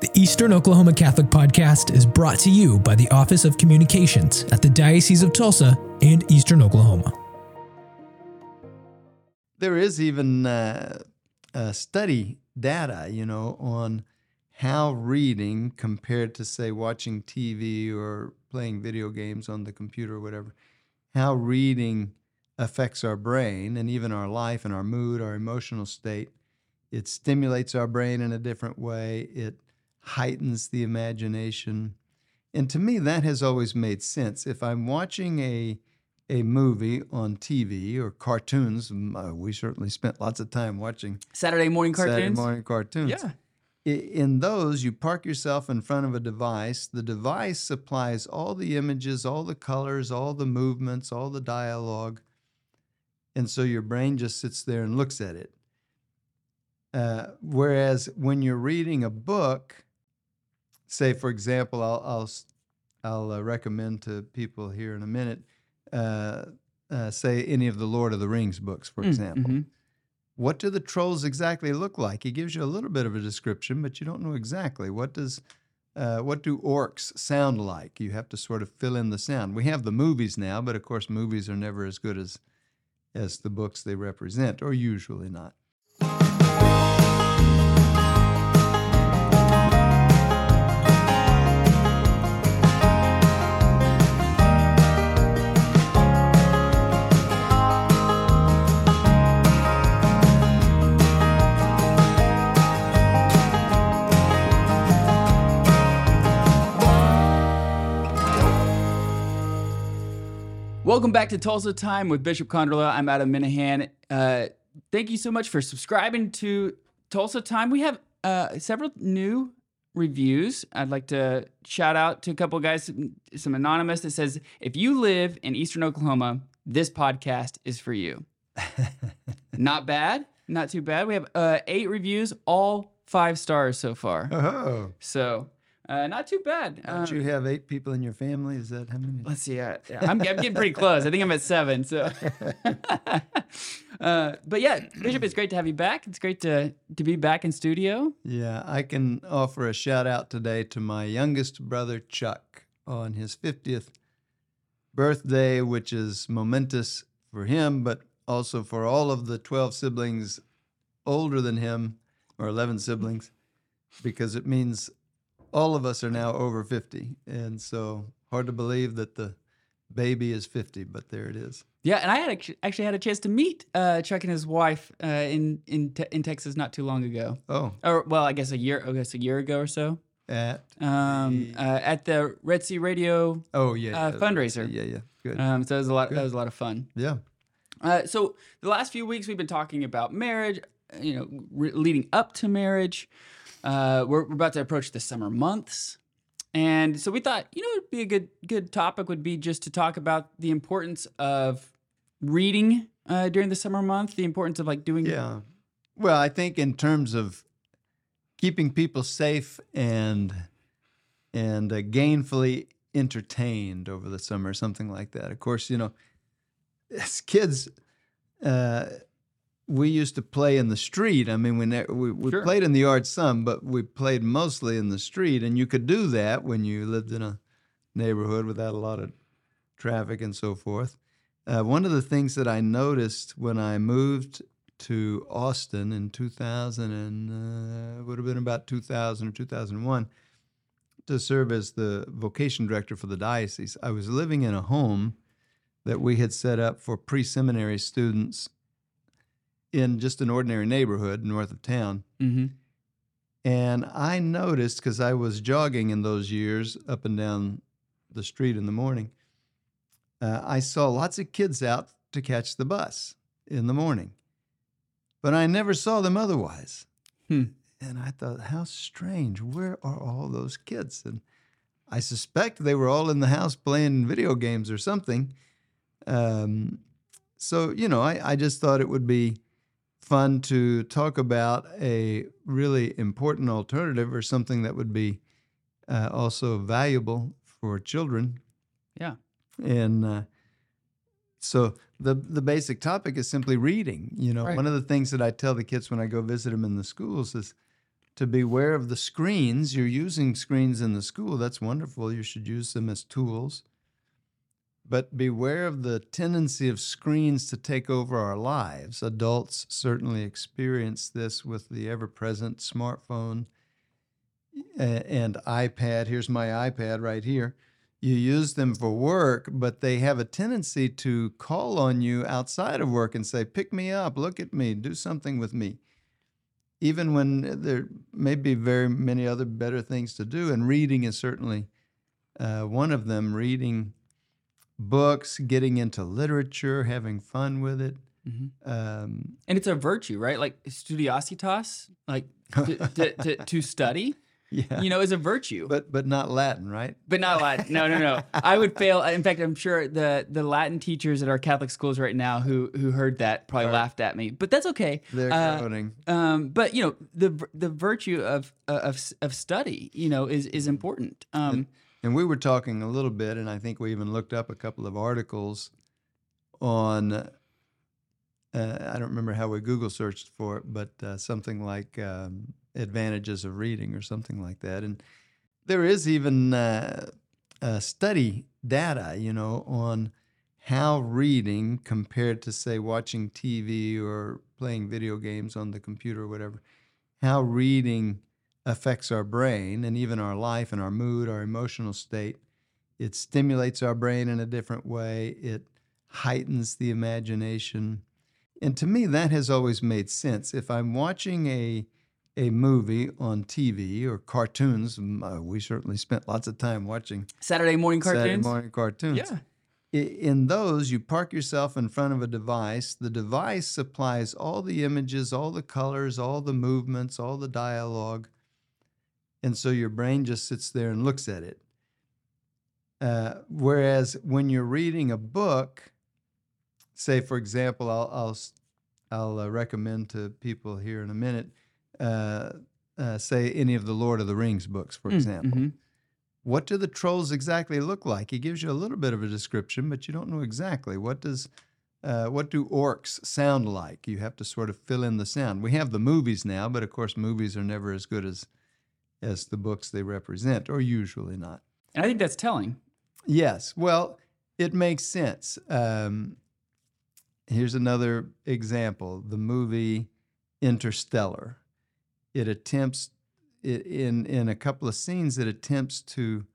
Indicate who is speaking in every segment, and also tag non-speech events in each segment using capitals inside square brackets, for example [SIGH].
Speaker 1: The Eastern Oklahoma Catholic Podcast is brought to you by the Office of Communications at the Diocese of Tulsa and Eastern Oklahoma.
Speaker 2: There is even uh, study data, you know, on how reading compared to, say, watching TV or playing video games on the computer or whatever, how reading affects our brain and even our life and our mood, our emotional state. It stimulates our brain in a different way. It heightens the imagination. And to me, that has always made sense. If I'm watching a a movie on TV or cartoons, uh, we certainly spent lots of time watching
Speaker 3: Saturday morning cartoons.
Speaker 2: Saturday morning cartoons.
Speaker 3: Yeah.
Speaker 2: In those, you park yourself in front of a device. The device supplies all the images, all the colors, all the movements, all the dialogue. And so your brain just sits there and looks at it. Uh, whereas when you're reading a book, say for example, I'll I'll I'll uh, recommend to people here in a minute, uh, uh, say any of the Lord of the Rings books, for
Speaker 3: Mm,
Speaker 2: example.
Speaker 3: mhm.
Speaker 2: What do the trolls exactly look like? He gives you a little bit of a description, but you don't know exactly what does. Uh, what do orcs sound like? You have to sort of fill in the sound. We have the movies now, but of course, movies are never as good as as the books they represent, or usually not.
Speaker 3: Welcome back to Tulsa Time with Bishop Konderla. I'm Adam Minahan. Uh, thank you so much for subscribing to Tulsa Time. We have uh, several new reviews. I'd like to shout out to a couple of guys, some anonymous that says, if you live in Eastern Oklahoma, this podcast is for you. [LAUGHS] not bad, not too bad. We have uh, eight reviews, all five stars so far.
Speaker 2: Oh,
Speaker 3: So uh, not too bad.
Speaker 2: don't
Speaker 3: Uh,
Speaker 2: you have eight people in your family? Is that how many?
Speaker 3: Let's see. I'm, I'm getting pretty close. I think I'm at seven. So, [LAUGHS] uh, but yeah, Bishop, it's great to have you back. It's great to to be back in studio.
Speaker 2: Yeah, I can offer a shout out today to my youngest brother, Chuck, on his 50th birthday, which is momentous for him, but also for all of the 12 siblings older than him, or 11 siblings, because it means all of us are now over 50. And so hard to believe that the baby is 50, but there it is.
Speaker 3: Yeah, and I had actually had a chance to meet uh, Chuck and his wife uh, in in te- in Texas not too long ago.
Speaker 2: Oh,
Speaker 3: Or well, I guess a year. I guess a year ago or so.
Speaker 2: at,
Speaker 3: Um, uh, at the Red Sea Radio.
Speaker 2: oh, yeah.
Speaker 3: Uh,
Speaker 2: yeah,
Speaker 3: fundraiser.
Speaker 2: Yeah, yeah. Good.
Speaker 3: Um, so that was a lot. That was a lot of fun.
Speaker 2: yeah.
Speaker 3: Uh, so the last few weeks we've been talking about marriage, you know, re- leading up to marriage. Uh, we're, we're about to approach the summer months, and so we thought, you know, it'd be a good good topic would be just to talk about the importance of reading uh, during the summer month, the importance of like doing.
Speaker 2: Yeah. Well, I think in terms of keeping people safe and and uh, gainfully entertained over the summer, something like that. Of course, you know, as kids, uh, we used to play in the street. I mean, we ne- we, we
Speaker 3: Sure.
Speaker 2: played in the yard some, but we played mostly in the street, and you could do that when you lived in a neighborhood without a lot of traffic and so forth. Uh, one of the things that I noticed when I moved to Austin in 2000 and uh, would have been about 2000 or 2001 to serve as the vocation director for the diocese. I was living in a home that we had set up for pre-seminary students in just an ordinary neighborhood north of town.
Speaker 3: hmm
Speaker 2: And I noticed because I was jogging in those years up and down the street in the morning, uh, I saw lots of kids out to catch the bus in the morning, but I never saw them otherwise.
Speaker 3: Hmm.
Speaker 2: And I thought, how strange. Where are all those kids? And I suspect they were all in the house playing video games or something. Um, so, you know, I, I just thought it would be fun to talk about a really important alternative or something that would be uh, also valuable for children.
Speaker 3: Yeah.
Speaker 2: And uh, so the the basic topic is simply reading. You know,
Speaker 3: Right.
Speaker 2: one of the things that I tell the kids when I go visit them in the schools is to beware of the screens. You're using screens in the school. That's wonderful. You should use them as tools. But beware of the tendency of screens to take over our lives. Adults certainly experience this with the ever present smartphone and iPad. Here's my iPad right here. You use them for work, but they have a tendency to call on you outside of work and say, Pick me up, look at me, do something with me. Even when there may be very many other better things to do, and reading is certainly uh, one of them. Reading books, getting into literature, having fun with it.
Speaker 3: Mm-hmm. Um, and it's a virtue, right? Like studiositas, like [LAUGHS] to, to, to, to study yeah. you know, is a virtue.
Speaker 2: But but not Latin, right?
Speaker 3: But not Latin. No, no, no. I would fail. In fact, I'm sure the the Latin teachers at our Catholic schools right now who who heard that probably right. laughed at me. But that's okay.
Speaker 2: They're uh,
Speaker 3: Um, but you know, the the virtue of of of study, you know, is is important. Um,
Speaker 2: and, we were talking a little bit, and I think we even looked up a couple of articles on. Uh, I don't remember how we Google searched for it, but uh, something like um, advantages of reading or something like that. And there is even uh, study data, you know, on how reading compared to say watching TV or playing video games on the computer or whatever, how reading affects our brain and even our life and our mood, our emotional state. It stimulates our brain in a different way. It heightens the imagination. And to me, that has always made sense. If I'm watching a a movie on TV or cartoons, uh, we certainly spent lots of time watching
Speaker 3: Saturday morning cartoons.
Speaker 2: Saturday morning cartoons.
Speaker 3: Yeah.
Speaker 2: In those, you park yourself in front of a device. The device supplies all the images, all the colors, all the movements, all the dialogue. And so your brain just sits there and looks at it. Uh, whereas when you're reading a book, say, for example, I'll, I'll, I'll uh, recommend to people here in a minute uh, uh, say any of the Lord of the Rings books, for mm, example. Mm-hmm. What do the trolls exactly look like? He gives you a little bit of a description, but you don't know exactly what does uh, what do orcs sound like. You have to sort of fill in the sound. We have the movies now, but of course, movies are never as good as as the books they represent, or usually not.
Speaker 3: And I think that's telling.
Speaker 2: Yes. Well, it makes sense. Um, here's another example: the movie Interstellar it attempts it, in in a couple of scenes it attempts to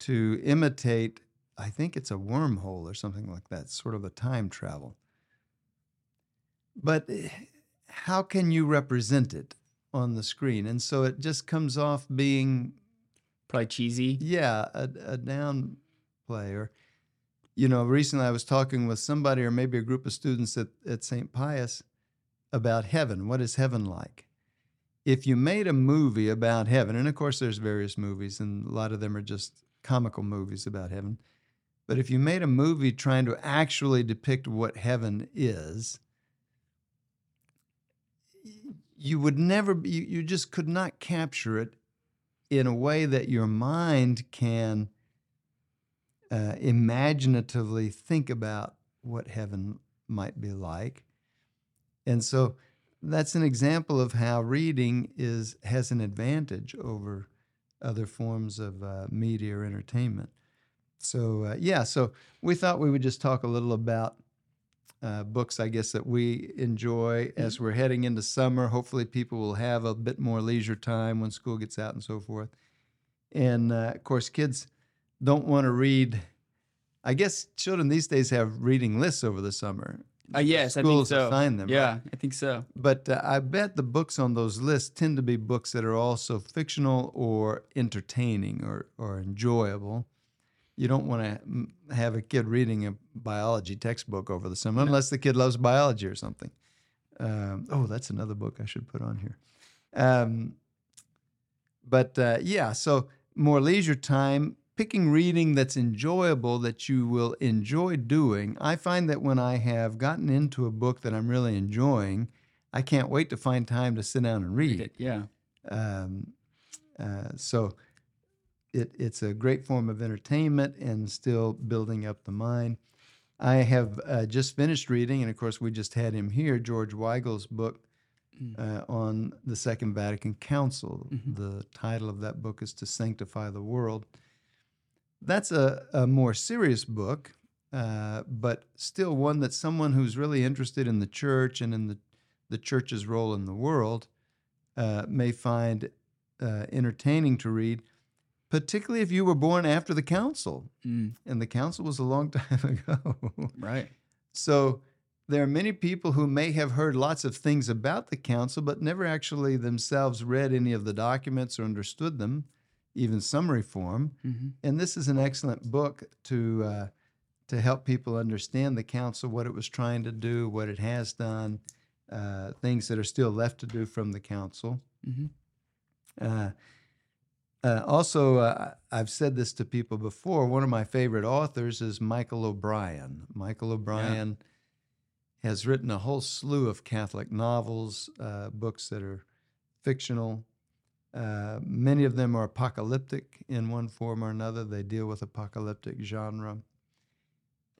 Speaker 2: to imitate I think it's a wormhole or something like that, sort of a time travel. But eh, how can you represent it on the screen? And so it just comes off being
Speaker 3: probably cheesy.
Speaker 2: Yeah, a, a down play. Or, you know, recently I was talking with somebody or maybe a group of students at, at St. Pius about heaven. What is heaven like? if you made a movie about heaven, and of course there's various movies, and a lot of them are just comical movies about heaven, but if you made a movie trying to actually depict what heaven is, you would never be, you, you just could not capture it in a way that your mind can uh, imaginatively think about what heaven might be like. And so that's an example of how reading is has an advantage over other forms of uh, media or entertainment. So uh, yeah, so we thought we would just talk a little about uh, books, I guess that we enjoy as mm-hmm. we're heading into summer. Hopefully, people will have a bit more leisure time when school gets out and so forth. And uh, of course, kids don't want to read. I guess children these days have reading lists over the summer.
Speaker 3: Uh, yes, I think so.
Speaker 2: Assign them.
Speaker 3: Yeah,
Speaker 2: right?
Speaker 3: I think so.
Speaker 2: But uh, I bet the books on those lists tend to be books that are also fictional or entertaining or, or enjoyable. You don't want to have a kid reading a biology textbook over the summer unless the kid loves biology or something. Um, oh, that's another book I should put on here. Um, but uh, yeah, so more leisure time picking reading that's enjoyable that you will enjoy doing. I find that when I have gotten into a book that I'm really enjoying, I can't wait to find time to sit down and read. read
Speaker 3: it. Yeah. Um,
Speaker 2: uh, so it, it's a great form of entertainment and still building up the mind. I have uh, just finished reading, and of course, we just had him here, George Weigel's book, uh, on the Second Vatican Council. The title of that book is To Sanctify the World. That's a, a more serious book, uh, but still one that someone who's really interested in the church and in the, the church's role in the world uh, may find uh, entertaining to read, particularly if you were born after the council.
Speaker 3: Mm,
Speaker 2: And the council was a long [LAUGHS] time ago.
Speaker 3: right.
Speaker 2: So there are many people who may have heard lots of things about the council, but never actually themselves read any of the documents or understood them, even summary form.
Speaker 3: hmm
Speaker 2: And this is an excellent book to uh, to help people understand the council, what it was trying to do, what it has done, uh, things that are still left to do from the council.
Speaker 3: hmm
Speaker 2: Uh, uh, also, uh, I've said this to people before. One of my favorite authors is Michael O'Brien. Michael O'Brien has written a whole slew of Catholic novels, uh, books that are fictional. Uh, many of them are apocalyptic in one form or another. They deal with apocalyptic genre.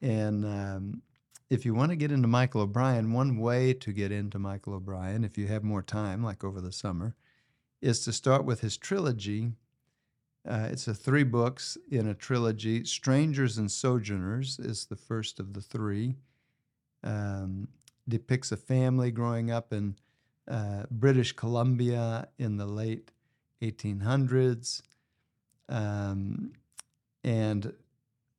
Speaker 2: And um, if you want to get into Michael O'Brien, one way to get into Michael O'Brien, if you have more time, like over the summer, is to start with his trilogy. Uh, it's a three books in a trilogy. Strangers and Sojourners is the first of the three. Um, depicts a family growing up in uh, British Columbia in the late 1800s, um, and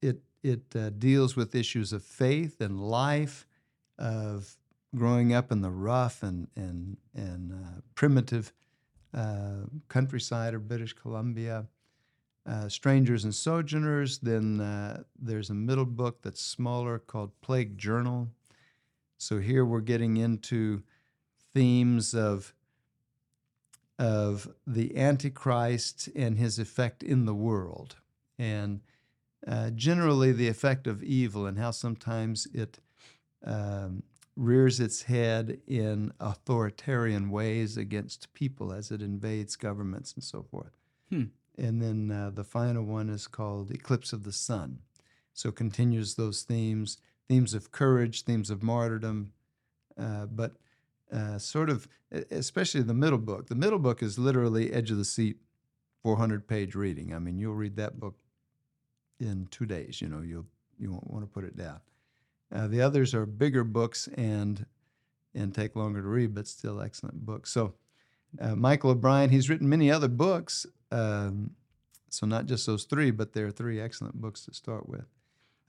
Speaker 2: it it uh, deals with issues of faith and life, of growing up in the rough and and and uh, primitive uh, countryside of British Columbia. Uh, Strangers and Sojourners. Then uh, there's a middle book that's smaller called Plague Journal. So here we're getting into themes of of the Antichrist and his effect in the world, and uh, generally the effect of evil and how sometimes it um, rears its head in authoritarian ways against people as it invades governments and so forth.
Speaker 3: Hmm.
Speaker 2: And then uh, the final one is called Eclipse of the Sun. So continues those themes, themes of courage, themes of martyrdom, uh, but uh, sort of, especially the middle book. The middle book is literally edge of the seat, 400 page reading. I mean, you'll read that book in two days. You know, you'll you won't want to put it down. Uh, the others are bigger books and and take longer to read, but still excellent books. So, uh, Michael O'Brien, he's written many other books. Um, so not just those three, but there are three excellent books to start with.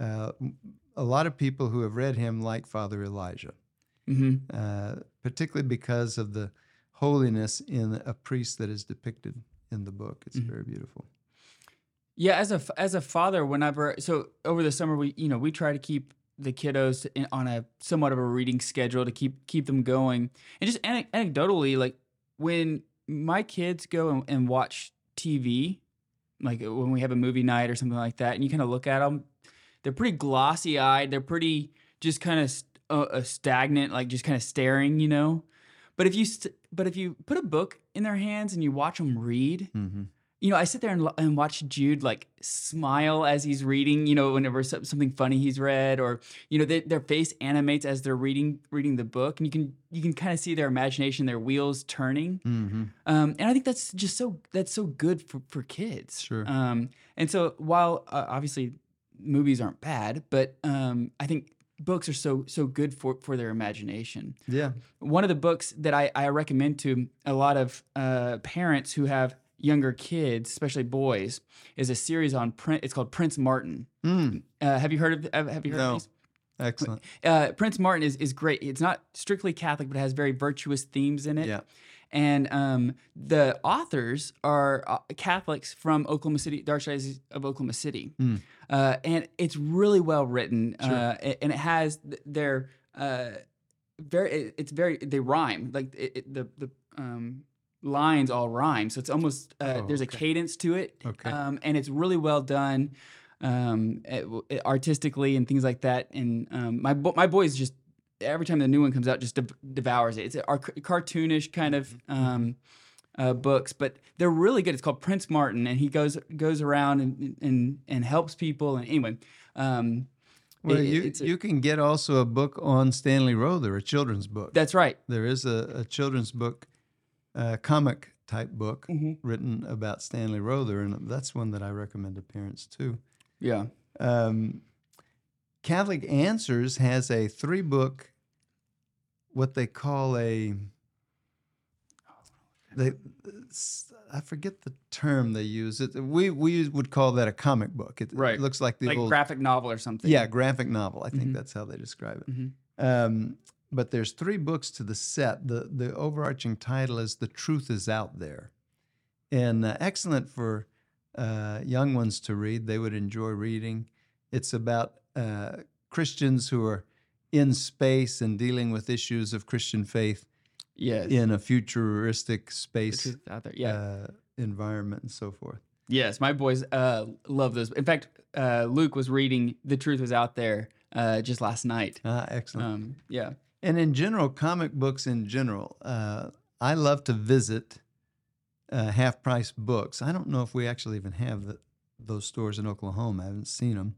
Speaker 2: Uh, a lot of people who have read him like Father Elijah,
Speaker 3: hmm
Speaker 2: uh, particularly because of the holiness in a priest that is depicted in the book. It's
Speaker 3: Mhm.
Speaker 2: very beautiful.
Speaker 3: Yeah, as a as a father, whenever so over the summer we you know we try to keep the kiddos in, on a somewhat of a reading schedule to keep keep them going, and just anecdotally, like when my kids go and, and watch TV, like when we have a movie night or something like that, and you kind of look at them, they're pretty glossy eyed. They're pretty just kind of st- uh, uh, stagnant, like just kind of staring, you know. But if you st- but if you put a book in their hands and you watch them read,
Speaker 2: Mm-hmm.
Speaker 3: You know, I sit there and, and watch Jude like smile as he's reading. You know, whenever something funny he's read, or you know, they, their face animates as they're reading reading the book, and you can you can kind of see their imagination, their wheels turning.
Speaker 2: Mm-hmm.
Speaker 3: Um, and I think that's just so that's so good for for kids.
Speaker 2: Sure.
Speaker 3: Um, and so while uh, obviously movies aren't bad, but um, I think books are so so good for for their imagination
Speaker 2: Yeah.
Speaker 3: one of the books that I, I recommend to a lot of uh, parents who have younger kids, especially boys, is a series on print. It's called Prince Martin.
Speaker 2: Mm.
Speaker 3: Uh, have you heard of have have you heard
Speaker 2: No.
Speaker 3: of these?
Speaker 2: Excellent.
Speaker 3: Uh, Prince Martin is is great. It's not strictly Catholic, but it has very virtuous themes in it.
Speaker 2: Yeah.
Speaker 3: And um, the authors are uh, Catholics from Oklahoma City, the Archdiocese of Oklahoma City,
Speaker 2: Mm.
Speaker 3: uh, and it's really well written.
Speaker 2: Sure.
Speaker 3: Uh, and it has their uh, very. It's very. They rhyme like it, it, the the um, lines all rhyme, so it's almost uh,
Speaker 2: Oh,
Speaker 3: there's a cadence to it.
Speaker 2: Okay.
Speaker 3: Um, and it's really well done, um, it- it- artistically and things like that. And um, my bo- my boys just every time the new one comes out, just dev- devours it. It's a, ar- cartoonish kind of um, uh, books, but they're really good. It's called Prince Martin, and he goes goes around and and and helps people. And anyway, um,
Speaker 2: Well,
Speaker 3: It-
Speaker 2: you,
Speaker 3: a-
Speaker 2: you can get also a book on Stanley Rother, a children's book.
Speaker 3: That's right.
Speaker 2: there is a, a children's book, uh, comic type book
Speaker 3: Mhm.
Speaker 2: written about Stanley Rother, and that's one that I recommend to parents too.
Speaker 3: Yeah.
Speaker 2: Um, Catholic Answers has a three book, what they call a, they, I forget the term they use. It, we we would call that a comic book. It,
Speaker 3: Right.
Speaker 2: it looks like the
Speaker 3: Like
Speaker 2: old
Speaker 3: graphic novel or something.
Speaker 2: yeah graphic novel. I think
Speaker 3: Mhm.
Speaker 2: that's how they describe it.
Speaker 3: Mhm.
Speaker 2: Um, but there's three books to the set. the The overarching title is "The Truth Is Out There," and uh, excellent for uh, young ones to read. They would enjoy reading. It's about uh, Christians who are in space and dealing with issues of Christian faith
Speaker 3: Yes.
Speaker 2: in a futuristic space.
Speaker 3: Yeah.
Speaker 2: uh, environment and so forth.
Speaker 3: Yes, my boys uh, love those. In fact, uh, Luke was reading "The Truth Was Out There" uh, just last night.
Speaker 2: Ah, excellent.
Speaker 3: Um, yeah,
Speaker 2: And in general, comic books in general, uh, I love to visit uh, half price books. I don't know if we actually even have the, those stores in Oklahoma. I haven't seen them.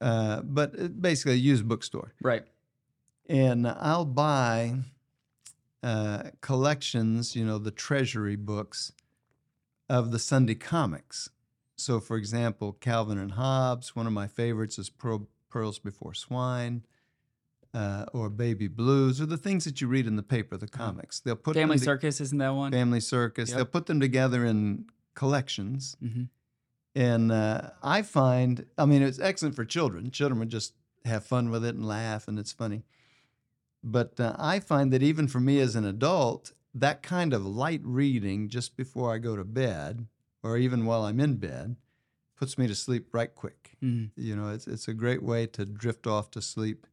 Speaker 2: Uh, but basically, a used bookstore.
Speaker 3: right.
Speaker 2: And I'll buy uh, collections, you know, the treasury books of the Sunday comics. So, for example, Calvin and Hobbes, one of my favorites is Pearl, Pearls Before Swine, uh, or Baby Blues, or the things that you read in the paper, the comics. They'll put
Speaker 3: Family
Speaker 2: to-
Speaker 3: Circus isn't that one?
Speaker 2: Family Circus.
Speaker 3: Yep.
Speaker 2: They'll put them together in collections.
Speaker 3: Mhm.
Speaker 2: And uh, I find, I mean, it's excellent for children. Children would just have fun with it and laugh, and it's funny. But uh, I find that even for me as an adult, that kind of light reading just before I go to bed, or even while I'm in bed, puts me to sleep right quick.
Speaker 3: Mhm.
Speaker 2: You know, it's it's a great way to drift off to sleep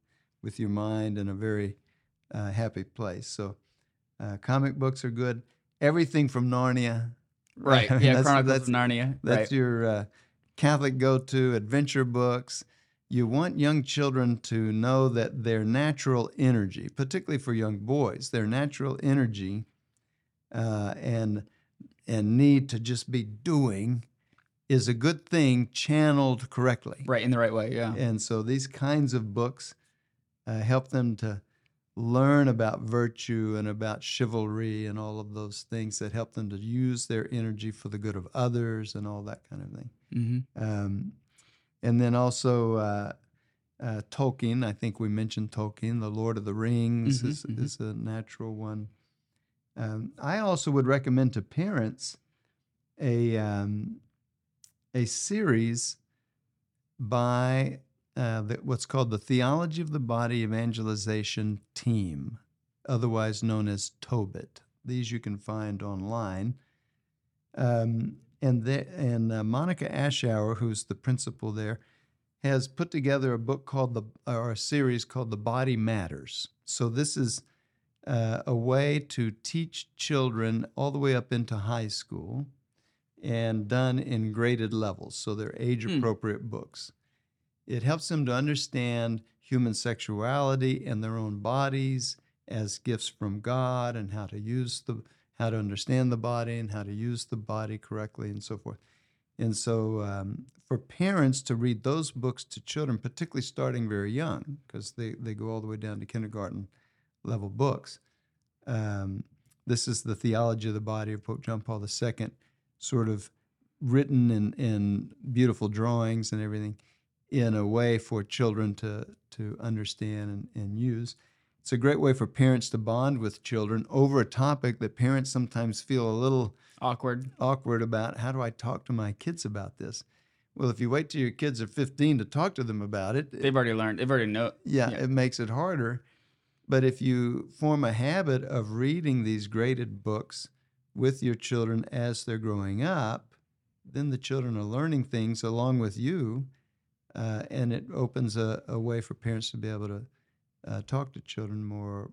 Speaker 2: with your mind in a very uh, happy place. So, uh, comic books are good. Everything from Narnia, [LAUGHS]
Speaker 3: Right.
Speaker 2: I mean,
Speaker 3: yeah,
Speaker 2: that's-
Speaker 3: Chronicles
Speaker 2: that's-
Speaker 3: of Narnia.
Speaker 2: that's
Speaker 3: right.
Speaker 2: your uh, Catholic go to adventure books. You want young children to know that their natural energy, particularly for young boys, their natural energy uh, and and need to just be doing is a good thing channeled correctly.
Speaker 3: right in the right way. Yeah.
Speaker 2: And so these kinds of books uh, help them to learn about virtue and about chivalry and all of those things that help them to use their energy for the good of others and all that kind of thing.
Speaker 3: hmm
Speaker 2: Um, and then also uh, uh, Tolkien. I think we mentioned Tolkien. The Lord of the Rings
Speaker 3: Mhm,
Speaker 2: is,
Speaker 3: mhm.
Speaker 2: is a natural one. Um, I also would recommend to parents a um, a series by uh, the, what's called the Theology of the Body Evangelization Team, otherwise known as TOBET. These you can find online. Um, and the, and uh, Monica Ashour, who's the principal there, has put together a book called the or a series called The Body Matters. So this is uh, a way to teach children all the way up into high school, and done in graded levels. So they're age appropriate books. It helps them to understand human sexuality and their own bodies as gifts from God, and how to use the how to understand the body and how to use the body correctly and so forth. And so, um, for parents to read those books to children, particularly starting very young, because they, they go all the way down to kindergarten level books, um, this is the theology of the body of Pope John Paul II, sort of written in, in beautiful drawings and everything in a way for children to, to understand and, and use. It's a great way for parents to bond with children over a topic that parents sometimes feel a little
Speaker 3: Awkward.
Speaker 2: awkward about how do I talk to my kids about this? Well, if you wait till your kids are 15 to talk to them about it,
Speaker 3: They've already learned. They've already know.
Speaker 2: yeah,
Speaker 3: yeah.
Speaker 2: it makes it harder. But if you form a habit of reading these graded books with your children as they're growing up, then the children are learning things along with you, uh, and it opens a, a way for parents to be able to uh, talk to children more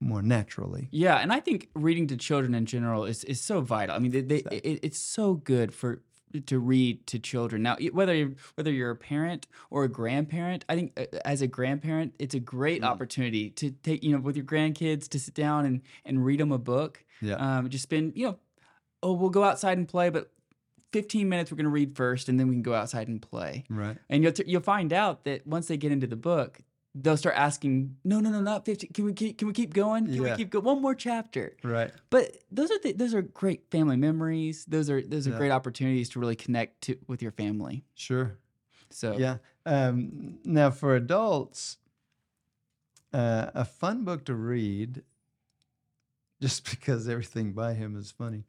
Speaker 2: more naturally.
Speaker 3: Yeah, and I think reading to children in general is, is so vital. I mean, they, they, it, it's so good for to read to children. Now, whether you're, whether you're a parent or a grandparent, I think uh, as a grandparent, it's a great
Speaker 2: Mm.
Speaker 3: opportunity to take you know with your grandkids to sit down and and read them a book.
Speaker 2: Yeah.
Speaker 3: Um, just spend you know, oh, we'll go outside and play, but 15 minutes we're going to read first and then we can go outside and play.
Speaker 2: Right.
Speaker 3: And you'll, t- you'll find out that once they get into the book, they'll start asking, no, no, no, not 15. Can we keep, can we keep going? Can
Speaker 2: Yeah.
Speaker 3: we keep going? One more chapter.
Speaker 2: Right.
Speaker 3: But those are those are great family memories. Those are those are
Speaker 2: Yeah.
Speaker 3: great opportunities to really connect to with your family.
Speaker 2: Sure.
Speaker 3: So
Speaker 2: Yeah. Um, now, for adults, uh, a fun book to read, just [LAUGHS] because everything by him is funny.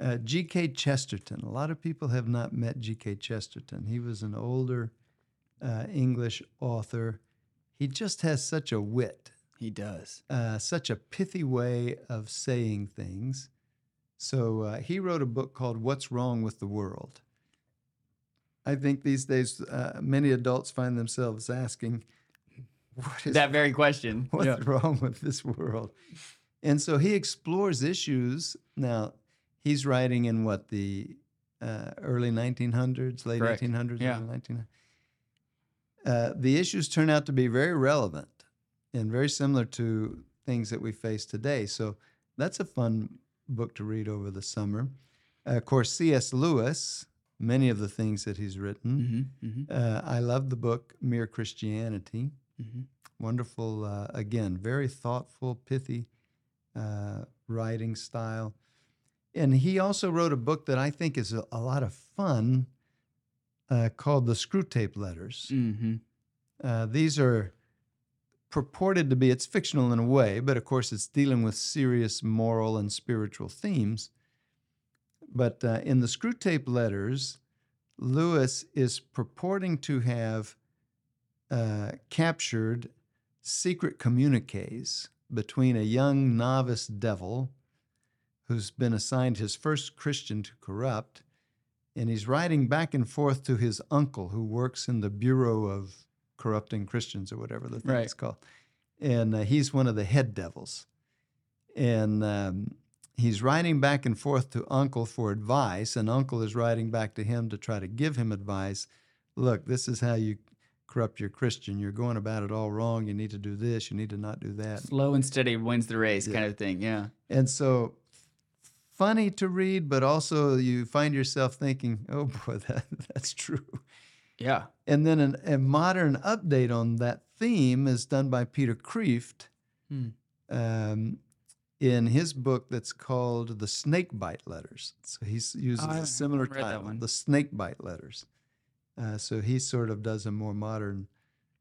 Speaker 2: Uh, G.K. Chesterton. A lot of people have not met G.K. Chesterton. He was an older uh, English author. He just has such a wit,
Speaker 3: he does.
Speaker 2: uh, such a pithy way of saying things. So uh, he wrote a book called What's Wrong with the World. I think these days uh, many adults find themselves asking, what is
Speaker 3: That very question. [LAUGHS]
Speaker 2: what's
Speaker 3: Yeah.
Speaker 2: wrong with this world? And so he explores issues. Now, he's writing in what, the uh, early 1900s, late
Speaker 3: Correct.
Speaker 2: 1800s,
Speaker 3: Yeah.
Speaker 2: early 1900s? Uh, the issues turn out to be very relevant and very similar to things that we face today. So that's a fun book to read over the summer. Uh, of course, C.S. Lewis, many of the things that he's written.
Speaker 3: hmm hmm
Speaker 2: Uh, I love the book Mere Christianity.
Speaker 3: hmm
Speaker 2: Wonderful, uh, again, very thoughtful, pithy uh, writing style. And he also wrote a book that I think is a, a lot of fun uh, called The Screwtape Letters.
Speaker 3: hmm
Speaker 2: Uh, these are purported to be, it's fictional in a way, but of course it's dealing with serious moral and spiritual themes. But uh, in the Screwtape Letters, Lewis is purporting to have uh, captured secret communiques between a young novice devil who's been assigned his first Christian to corrupt. And he's writing back and forth to his uncle who works in the Bureau of Corrupting Christians or whatever the thing
Speaker 3: Right.
Speaker 2: is called. And uh, he's one of the head devils. And um, he's writing back and forth to uncle for advice, and uncle is writing back to him to try to give him advice. Look, this is how you corrupt your Christian. You're going about it all wrong. You need to do this. You need to not do that.
Speaker 3: Slow and steady wins the race,
Speaker 2: Yeah.
Speaker 3: kind of thing. Yeah.
Speaker 2: And so funny to read, but also you find yourself thinking, oh boy, [LAUGHS] that, that's true.
Speaker 3: Yeah.
Speaker 2: And then an, a modern update on that theme is done by Peter Kreeft
Speaker 3: Hmm.
Speaker 2: um, in his book that's called The Snakebite Letters. So he uses
Speaker 3: Oh,
Speaker 2: a similar title. The Snakebite Letters. Uh, so he sort of does a more modern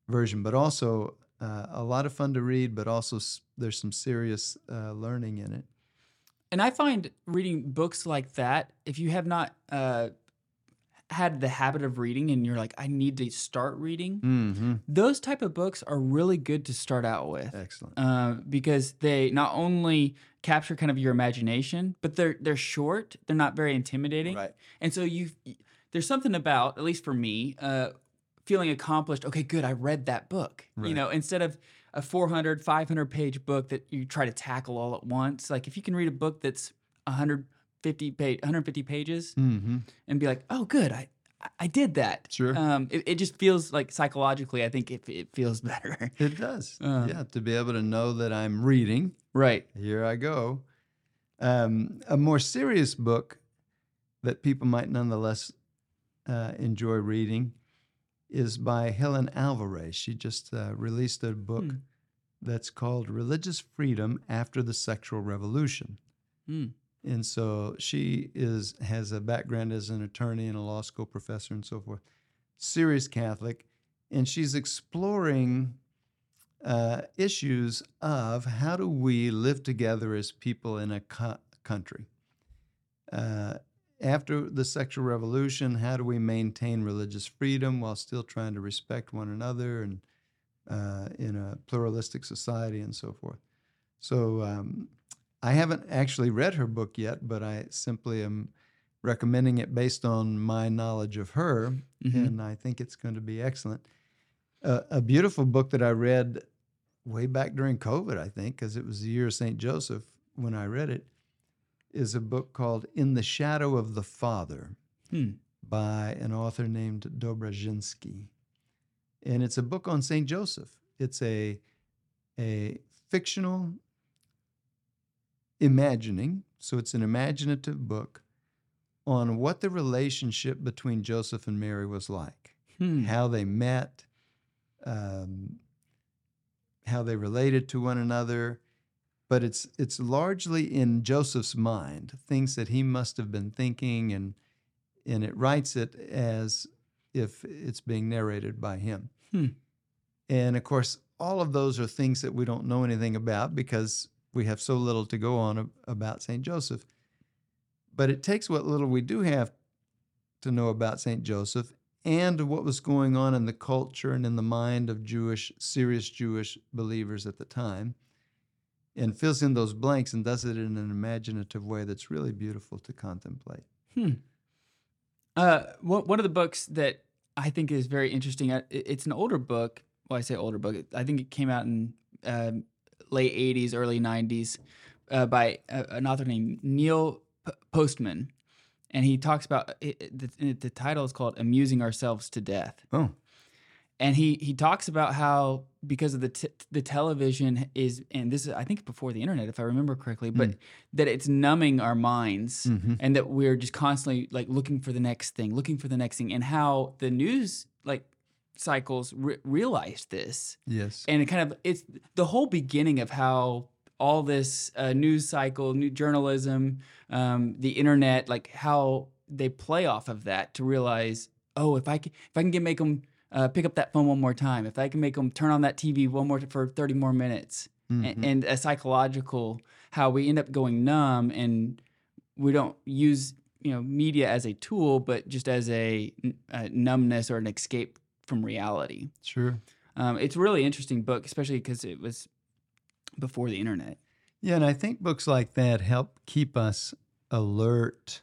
Speaker 2: version, but also uh, a lot of fun to read, but also s- there's some serious uh, learning in it.
Speaker 3: And I find reading books like that, if you have not uh, had the habit of reading and you're like, I need to start reading,
Speaker 2: Mm-hmm.
Speaker 3: those type of books are really good to start out with.
Speaker 2: Excellent.
Speaker 3: Uh, because they not only capture kind of your imagination, but they're they're short. They're not very intimidating,
Speaker 2: Right.
Speaker 3: and so you there's something about at least for me uh, feeling accomplished. Okay, good, I read that book. You know, instead of a 400, 500 page book that you try to tackle all at once. Like if you can read a book that's 150 page 150 pages
Speaker 2: Mm-hmm.
Speaker 3: and be like, oh, good, I I did that.
Speaker 2: Sure.
Speaker 3: Um, it, it just feels like psychologically, I think it, it feels [LAUGHS] better.
Speaker 2: It does.
Speaker 3: Uh.
Speaker 2: yeah, to be able to know that I'm reading.
Speaker 3: right.
Speaker 2: Here I go. Um, a more serious book that people might nonetheless uh, enjoy reading is by Helen Alvarez. She just uh, released a book
Speaker 3: Hmm.
Speaker 2: that's called Religious Freedom After the Sexual Revolution.
Speaker 3: Hmm.
Speaker 2: And so she is has a background as an attorney and a law school professor and so forth. Serious Catholic, and she's exploring uh, issues of how do we live together as people in a co- country. Uh, after the sexual revolution, how do we maintain religious freedom while still trying to respect one another and uh, in a pluralistic society and so forth? So um, I haven't actually read her book yet, but I simply am recommending it based on my knowledge of her,
Speaker 3: Mhm.
Speaker 2: and I think it's going to be excellent. Uh, a beautiful book that I read way back during COVID, I think, because it was the year of St. Joseph when I read it, is a book called In the Shadow of the Father
Speaker 3: Hmm.
Speaker 2: by an author named Dobraczyński. And it's a book on St. Joseph. It's a, a fictional imagining, so it's an imaginative book on what the relationship between Joseph and Mary was like,
Speaker 3: Hmm.
Speaker 2: how they met, um, how they related to one another. But it's it's largely in Joseph's mind, things that he must have been thinking, and and it writes it as if it's being narrated by him.
Speaker 3: Hmm.
Speaker 2: And of course, all of those are things that we don't know anything about because we have so little to go on about St. Joseph. But it takes what little we do have to know about St. Joseph and what was going on in the culture and in the mind of Jewish, serious Jewish believers at the time, and fills in those blanks and does it in an imaginative way that's really beautiful to contemplate.
Speaker 3: Hmm. Uh, one of the books that I think is very interesting. uh, It's an older book. Well, I say older book. I think it came out in um, late '80s, early '90s, uh, by uh, an author named Neil P- Postman, and he talks about it- the, the title is called "Amusing Ourselves to Death."
Speaker 2: Oh,
Speaker 3: and he he talks about how because of the t- the television is and this is I think before the internet if I remember correctly, but
Speaker 2: Mm.
Speaker 3: that it's numbing our minds
Speaker 2: Mhm.
Speaker 3: and that we're just constantly like looking for the next thing, looking for the next thing, and how the news like cycles re- realized this
Speaker 2: yes.
Speaker 3: and it kind of it's the whole beginning of how all this uh, news cycle, new journalism, um, the internet, like how they play off of that to realize, oh, if I can, if I can get make them uh, pick up that phone one more time, if I can make them turn on that TV one more for thirty more minutes, a-
Speaker 2: Mhm.
Speaker 3: and, a psychological how we end up going numb and we don't use you know media as a tool, but just as a, a numbness or an escape from reality.
Speaker 2: Sure.
Speaker 3: Um, it's a really interesting book, especially because it was before the internet.
Speaker 2: Yeah, and I think books like that help keep us alert.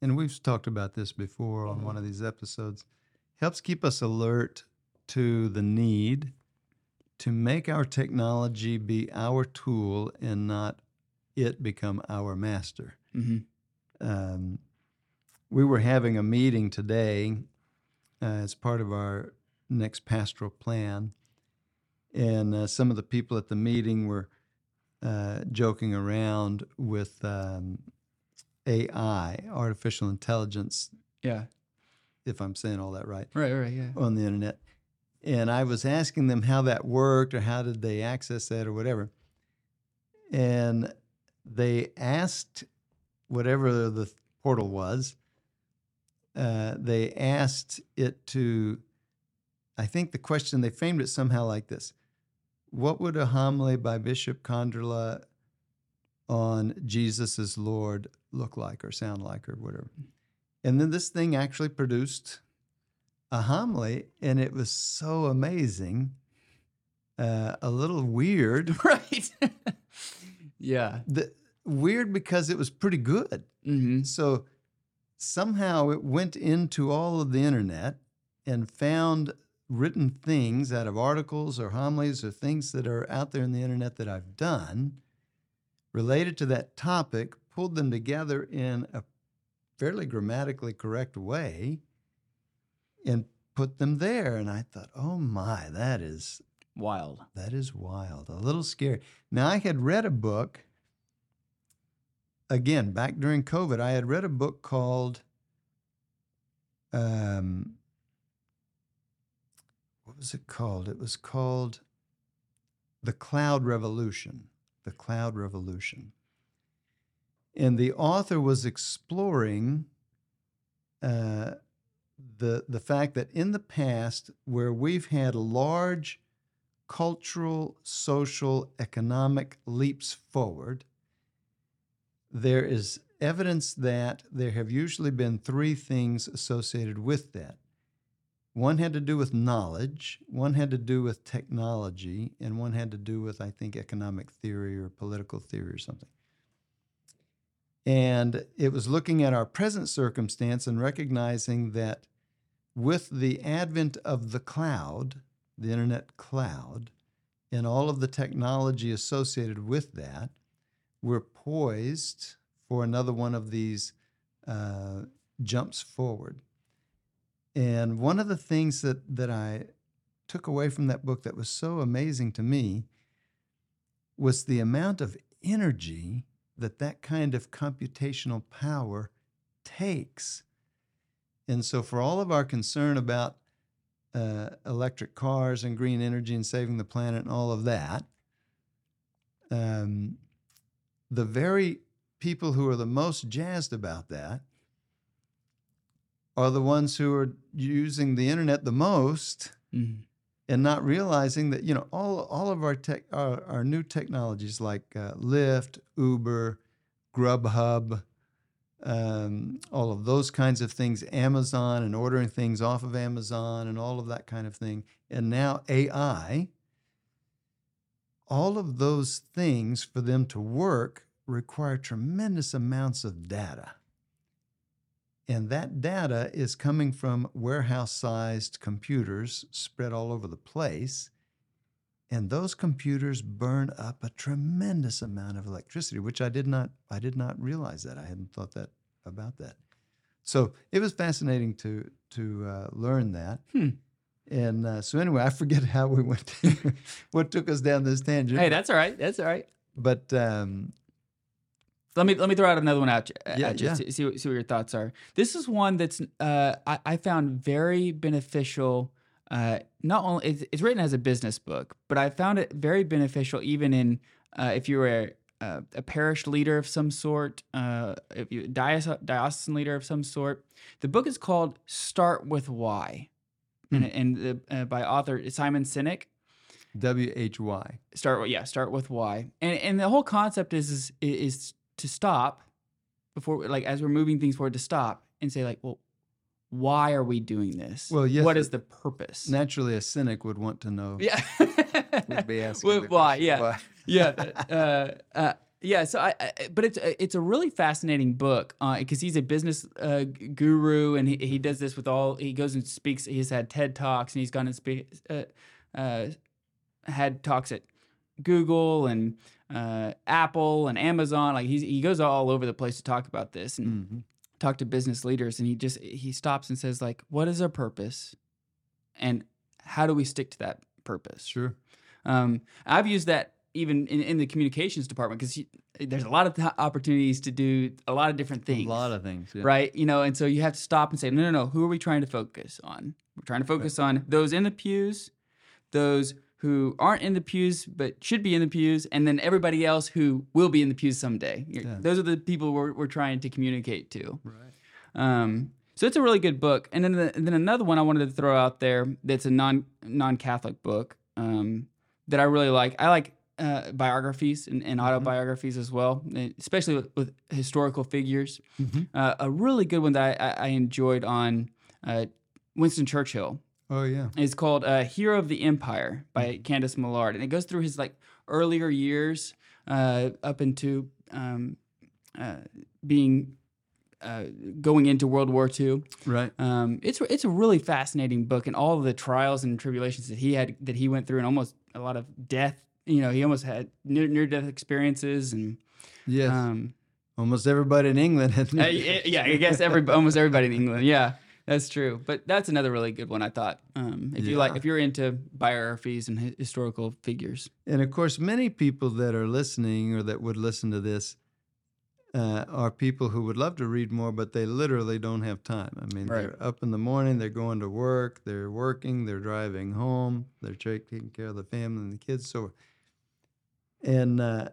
Speaker 2: And we've talked about this before on one of these episodes. Helps keep us alert to the need to make our technology be our tool and not it become our master.
Speaker 3: hmm
Speaker 2: Um, we were having a meeting today uh, as part of our next pastoral plan, and uh, some of the people at the meeting were uh, joking around with um, AI, artificial intelligence,
Speaker 3: Yeah.
Speaker 2: If I'm saying all that right,
Speaker 3: Right. Right. Yeah.
Speaker 2: on the internet. And I was asking them how that worked or how did they access that or whatever. And they asked whatever the portal was, uh, they asked it to, I think the question, they framed it somehow like this What would a homily by Bishop Konderla on Jesus as Lord look like or sound like or whatever? And then this thing actually produced a homily, and it was so amazing, uh, a little weird. [LAUGHS]
Speaker 3: right. yeah.
Speaker 2: The, weird because it was pretty good.
Speaker 3: hmm
Speaker 2: So somehow it went into all of the internet and found written things out of articles or homilies or things that are out there in the internet that I've done related to that topic, pulled them together in a fairly grammatically correct way and put them there and I thought, "Oh my, that is
Speaker 3: Wild.
Speaker 2: that is wild. A little scary. Now, I had read a book, again, back during COVID, I had read a book called, um, what was it called? It was called The Cloud Revolution. The Cloud Revolution. And the author was exploring uh, the, the fact that in the past, where we've had large cultural, social, economic leaps forward, there is evidence that there have usually been three things associated with that. One had to do with knowledge, one had to do with technology, and one had to do with, I think, economic theory or political theory or something. And it was looking at our present circumstance and recognizing that with the advent of the cloud, the internet cloud, and all of the technology associated with that, we're poised for another one of these uh, jumps forward. And one of the things that, that I took away from that book that was so amazing to me was the amount of energy that that kind of computational power takes. And so, for all of our concern about uh, electric cars and green energy and saving the planet and all of that, um, the very people who are the most jazzed about that are the ones who are using the internet the most
Speaker 3: Mhm.
Speaker 2: And not realizing that you know all all of our tech our, our new technologies like uh, Lyft, Uber, Grubhub, um, all of those kinds of things, Amazon and ordering things off of Amazon and all of that kind of thing, and now AI. All of those things for them to work require tremendous amounts of data. And that data is coming from warehouse sized computers spread all over the place. And those computers burn up a tremendous amount of electricity, which I did not I did not realize that. I hadn't thought that about that. So it was fascinating to to uh, learn that.
Speaker 3: Hmm.
Speaker 2: And uh, so anyway, [LAUGHS] I forget how we went, [LAUGHS] what took us down this tangent.
Speaker 3: Hey, that's all right. That's all right.
Speaker 2: but um,
Speaker 3: Let me let me throw out another one at you.
Speaker 2: Yeah,
Speaker 3: at you,
Speaker 2: yeah.
Speaker 3: See, see what, see what your thoughts are. This is one that's uh, I, I found very beneficial. Uh, not only it's, it's written as a business book, but I found it very beneficial even in uh, if you were a, a, parish leader of some sort, uh, if you diocese, diocesan leader of some sort. The book is called "Start with Why," and, and the, uh, by author Simon Sinek
Speaker 2: W H Y.
Speaker 3: start with yeah start with why and and the whole concept is is is to stop before like as we're moving things forward to stop and say like well why are we doing this?
Speaker 2: Well, yes,
Speaker 3: what is the purpose?
Speaker 2: Naturally, a cynic would want to know.
Speaker 3: yeah. [LAUGHS]
Speaker 2: Would be asking
Speaker 3: Well, why? yeah.
Speaker 2: why?
Speaker 3: yeah uh, uh, yeah so I, I but it's a, it's a really fascinating book because he's a business uh, guru and he, he does this with all he goes and speaks he's had TED talks and he's gone and speak uh, uh, had talks at Google and uh, Apple and Amazon like he's, he goes all over the place to talk about this and
Speaker 2: Mhm.
Speaker 3: talk to business leaders and he just he stops and says like what is our purpose and how do we stick to that purpose
Speaker 2: Sure.
Speaker 3: um, I've used that even in, in the communications department because there's a lot of t- opportunities to do a lot of different things.
Speaker 2: A lot of things. Yeah.
Speaker 3: Right, you know, and so you have to stop and say, no, no, no. Who are we trying to focus on? We're trying to focus on those in the pews, those who aren't in the pews but should be in the pews, and then everybody else who will be in the pews someday.
Speaker 2: Yeah.
Speaker 3: Those are the people we're, we're trying to communicate to.
Speaker 2: Right.
Speaker 3: Um, so it's a really good book. And then the, and then another one I wanted to throw out there that's a non non Catholic book um, that I really like. I like uh, biographies and, and autobiographies as well, especially with, with historical figures.
Speaker 2: Mhm.
Speaker 3: Uh, a really good one that I, I, I enjoyed on uh, Winston Churchill
Speaker 2: Oh yeah.
Speaker 3: is called uh, "Hero of the Empire" by Candice Millard, and it goes through his like earlier years uh, up into um, uh, being uh, going into World War II.
Speaker 2: Right.
Speaker 3: Um, it's it's a really fascinating book, and all the trials and tribulations that he had that he went through, and almost a lot of death. You know, he almost had near near death experiences, and
Speaker 2: Yes.
Speaker 3: um,
Speaker 2: Almost everybody in England had.
Speaker 3: uh, yeah, I guess every almost everybody in England. Yeah, that's true. But that's another really good one. I thought. Um, if you like, if you're into biographies and hi- historical figures,
Speaker 2: And of course, many people that are listening or that would listen to this uh, are people who would love to read more, but they literally don't have time. I mean,
Speaker 3: Right.
Speaker 2: they're up in the morning, they're going to work, they're working, they're driving home, they're taking care of the family and the kids. So, and uh,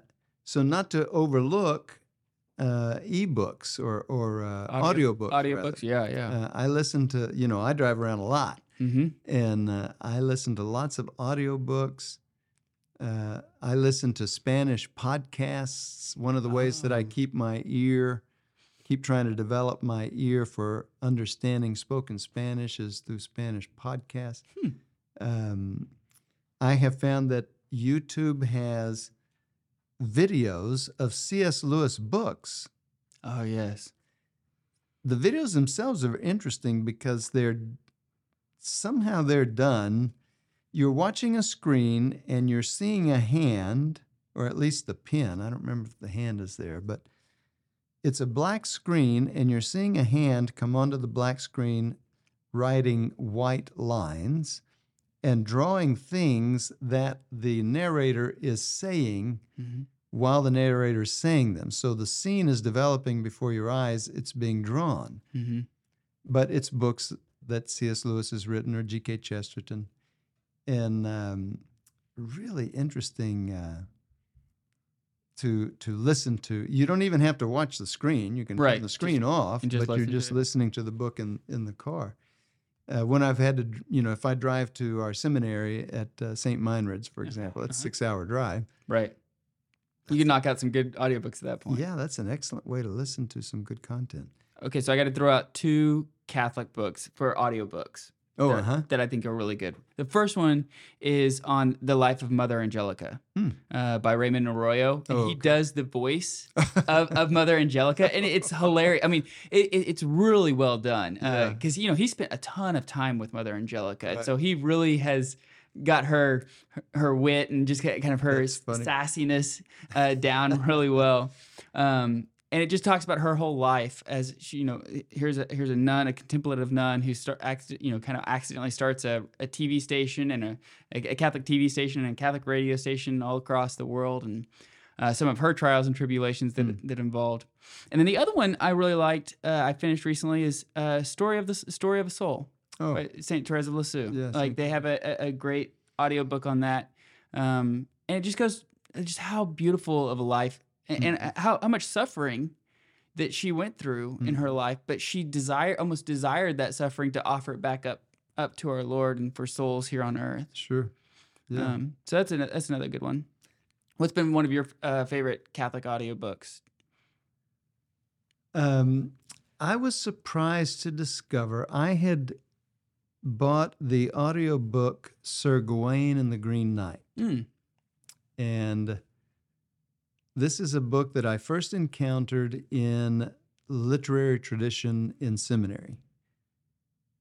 Speaker 2: so not to overlook uh, ebooks or or uh,
Speaker 3: Audio-
Speaker 2: audiobooks. rather.
Speaker 3: audiobooks. Yeah, yeah.
Speaker 2: Uh, I listen to, you know, I drive around a lot
Speaker 3: mm-hmm.
Speaker 2: and uh, I listen to lots of audiobooks. Uh, I listen to Spanish podcasts. One of the ways that I
Speaker 3: Oh.
Speaker 2: keep my ear, keep trying to develop my ear for understanding spoken Spanish is through Spanish podcasts.
Speaker 3: Hmm.
Speaker 2: Um, I have found that YouTube has videos of C.S. Lewis books
Speaker 3: Oh yes.
Speaker 2: the videos themselves are interesting because they're somehow they're done you're watching a screen and you're seeing a hand or at least the pen i don't remember if the hand is there but it's a black screen and you're seeing a hand come onto the black screen writing white lines and drawing things that the narrator is saying
Speaker 3: Mm-hmm.
Speaker 2: while the narrator is saying them. So the scene is developing before your eyes, it's being drawn.
Speaker 3: Mm-hmm.
Speaker 2: But it's books that C.S. Lewis has written or G.K. Chesterton. And um, really interesting uh, to to listen to. You don't even have to watch the screen. You can
Speaker 3: Right.
Speaker 2: turn the screen off,
Speaker 3: just
Speaker 2: but you're just
Speaker 3: it.
Speaker 2: listening to the book in, in the car. Uh, when I've had to, you know, if I drive to our seminary at uh, St. Meinrad's, for example, it's a
Speaker 3: Uh-huh.
Speaker 2: six hour drive.
Speaker 3: Right. You can knock out some good audiobooks at that point.
Speaker 2: Yeah, that's an excellent way to listen to some good content.
Speaker 3: Okay, so I got to throw out two Catholic books for audiobooks.
Speaker 2: Oh,
Speaker 3: that,
Speaker 2: uh huh.
Speaker 3: that I think are really good. The first one is on the life of Mother Angelica
Speaker 2: Hmm.
Speaker 3: uh, by Raymond Arroyo, and
Speaker 2: Oh,
Speaker 3: he
Speaker 2: okay.
Speaker 3: does the voice [LAUGHS] of, of Mother Angelica, and it's hilarious. I mean, it, it, it's really well done
Speaker 2: Yeah.
Speaker 3: because you know he spent a ton of time with Mother Angelica,
Speaker 2: Right.
Speaker 3: so he really has got her her wit and just kind of her sassiness uh, down really well. Um, and it just talks about her whole life as she, you know, here's a here's a nun, a contemplative nun who start, you know, kind of accidentally starts a, a TV station and a, a Catholic TV station and a Catholic radio station all across the world, and uh, some of her trials and tribulations that
Speaker 2: Hmm.
Speaker 3: that involved. And then the other one I really liked, uh, I finished recently, is uh, story of the story of a soul
Speaker 2: Oh,
Speaker 3: by Saint Therese of Lisieux.
Speaker 2: Yeah,
Speaker 3: like they have a, a, great audiobook on that, um, and it just goes just how beautiful of a life and, and
Speaker 2: Mm-hmm.
Speaker 3: how how much suffering that she went through in
Speaker 2: Mm-hmm.
Speaker 3: her life, but she desire almost desired that suffering to offer it back up up to our Lord and for souls here on earth.
Speaker 2: sure. Yeah.
Speaker 3: Um, so that's an, that's another good one. What's been one of your uh, favorite Catholic audiobooks?
Speaker 2: Um, I was surprised to discover I had bought the audiobook Sir Gawain and the Green Knight.
Speaker 3: Mm.
Speaker 2: And this is a book that I first encountered in literary tradition in seminary.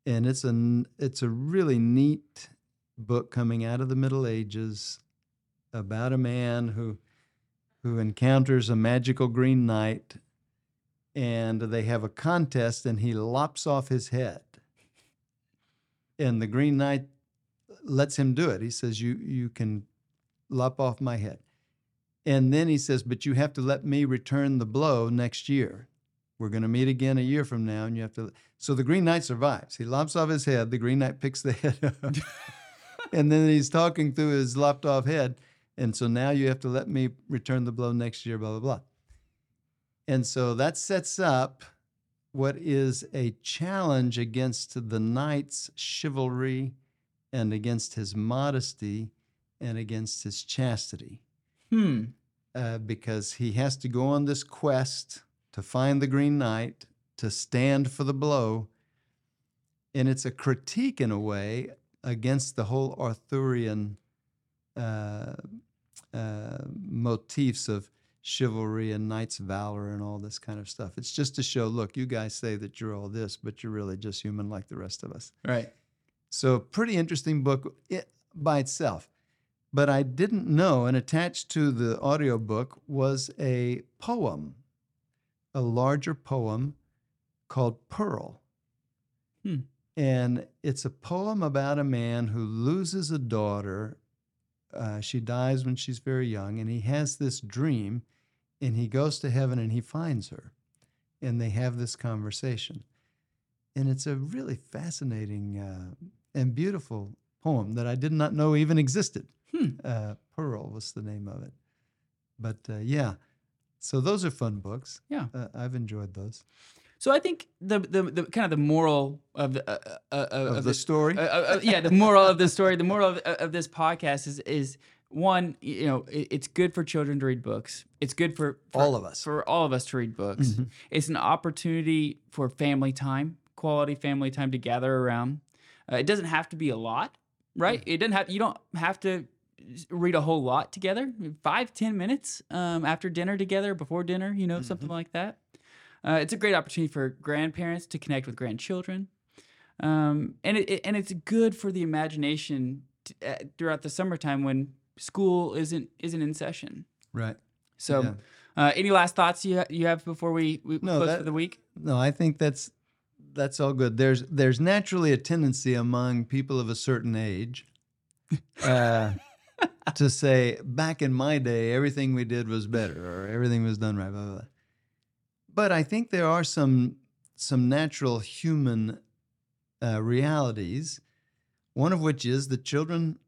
Speaker 2: And it's a it's a really neat book coming out of the Middle Ages about a man who who encounters a magical green knight and they have a contest and he lops off his head. And the green knight lets him do it. He says you you can lop off my head. And then he says, But you have to let me return the blow next year. We're going to meet again a year from now, and you have to. So the Green Knight survives. He lops off his head. The Green Knight picks the head up. [LAUGHS] and then he's talking through his lopped off head. And so now you have to let me return the blow next year, blah, blah, blah. And so that sets up what is a challenge against the knight's chivalry and against his modesty and against his chastity
Speaker 3: Hmm.
Speaker 2: Uh, because he has to go on this quest to find the Green Knight, to stand for the blow. And it's a critique, in a way, against the whole Arthurian uh, uh, motifs of chivalry and knight's valor and all this kind of stuff. It's just to show look, you guys say that you're all this, but you're really just human like the rest of us.
Speaker 3: Right.
Speaker 2: So, pretty interesting book by itself. But I didn't know, and attached to the audiobook was a poem, a larger poem called Pearl.
Speaker 3: Hmm.
Speaker 2: And it's a poem about a man who loses a daughter. Uh, she dies when she's very young, and he has this dream, and he goes to heaven and he finds her, and they have this conversation. And it's a really fascinating uh, and beautiful poem that I did not know even existed.
Speaker 3: Hmm.
Speaker 2: Uh, Pearl was the name of it. But uh, yeah, so those are fun books.
Speaker 3: Yeah.
Speaker 2: Uh, I've enjoyed those.
Speaker 3: So I think the the, the kind of the moral of the uh, uh, uh,
Speaker 2: Of,
Speaker 3: of
Speaker 2: the
Speaker 3: this-
Speaker 2: story?
Speaker 3: uh, uh, uh, yeah, the moral of the story, the moral of, of this podcast is is one, you know, it, it's good for children to read books. It's good for, for
Speaker 2: All of us.
Speaker 3: for all of us to read books.
Speaker 2: Mhm.
Speaker 3: It's an opportunity for family time, quality family time to gather around. Uh, it doesn't have to be a lot, right? It doesn't have. You don't have to read a whole lot together. Five, ten minutes um, after dinner together, before dinner, you know, something like that. Uh, it's a great opportunity for grandparents to connect with grandchildren, um, and it, it- and it's good for the imagination uh, throughout the summertime when school isn't isn't in session.
Speaker 2: Right.
Speaker 3: So,
Speaker 2: Yeah.
Speaker 3: uh, any last thoughts you ha- you have before we, we
Speaker 2: No,
Speaker 3: close
Speaker 2: that-
Speaker 3: for the week?
Speaker 2: No, I think that's that's all good. There's there's naturally a tendency among people of a certain age uh, to say back in my day everything we did was better or everything was done right. Blah, blah, blah. But I think there are some some natural human uh, realities. One of which is that children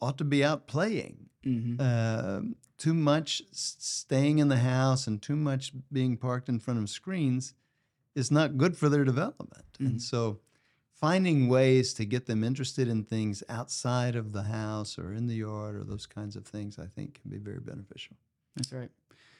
Speaker 2: ought to be out playing.
Speaker 3: hmm
Speaker 2: Uh, too much staying in the house and too much being parked in front of screens is not good for their development.
Speaker 3: Mhm.
Speaker 2: And so, finding ways to get them interested in things outside of the house or in the yard or those kinds of things, I think can be very beneficial.
Speaker 3: That's right.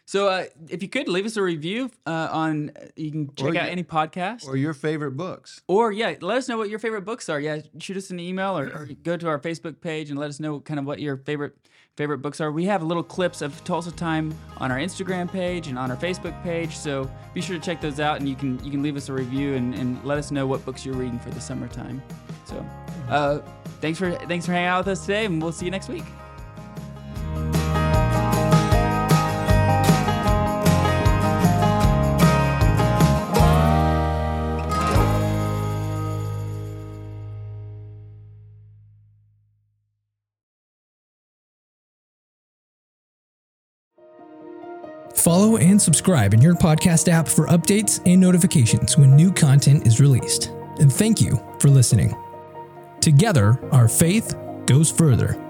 Speaker 3: So, uh, if you could leave us a review uh, on, you can check
Speaker 2: Or
Speaker 3: out any podcast.
Speaker 2: Or your favorite books.
Speaker 3: Or yeah, let us know what your favorite books are. Yeah, shoot us an email or, or go to our Facebook page and let us know kind of what your favorite favorite books are. We have little clips of Tulsa Time on our Instagram page and on our Facebook page, so be sure to check those out. And you can you can leave us a review and, and let us know what books you're reading for the summertime. So, uh, thanks for thanks for hanging out with us today, and we'll see you next week.
Speaker 1: Follow and subscribe in your podcast app for updates and notifications when new content is released. And thank you for listening. Together, our faith goes further.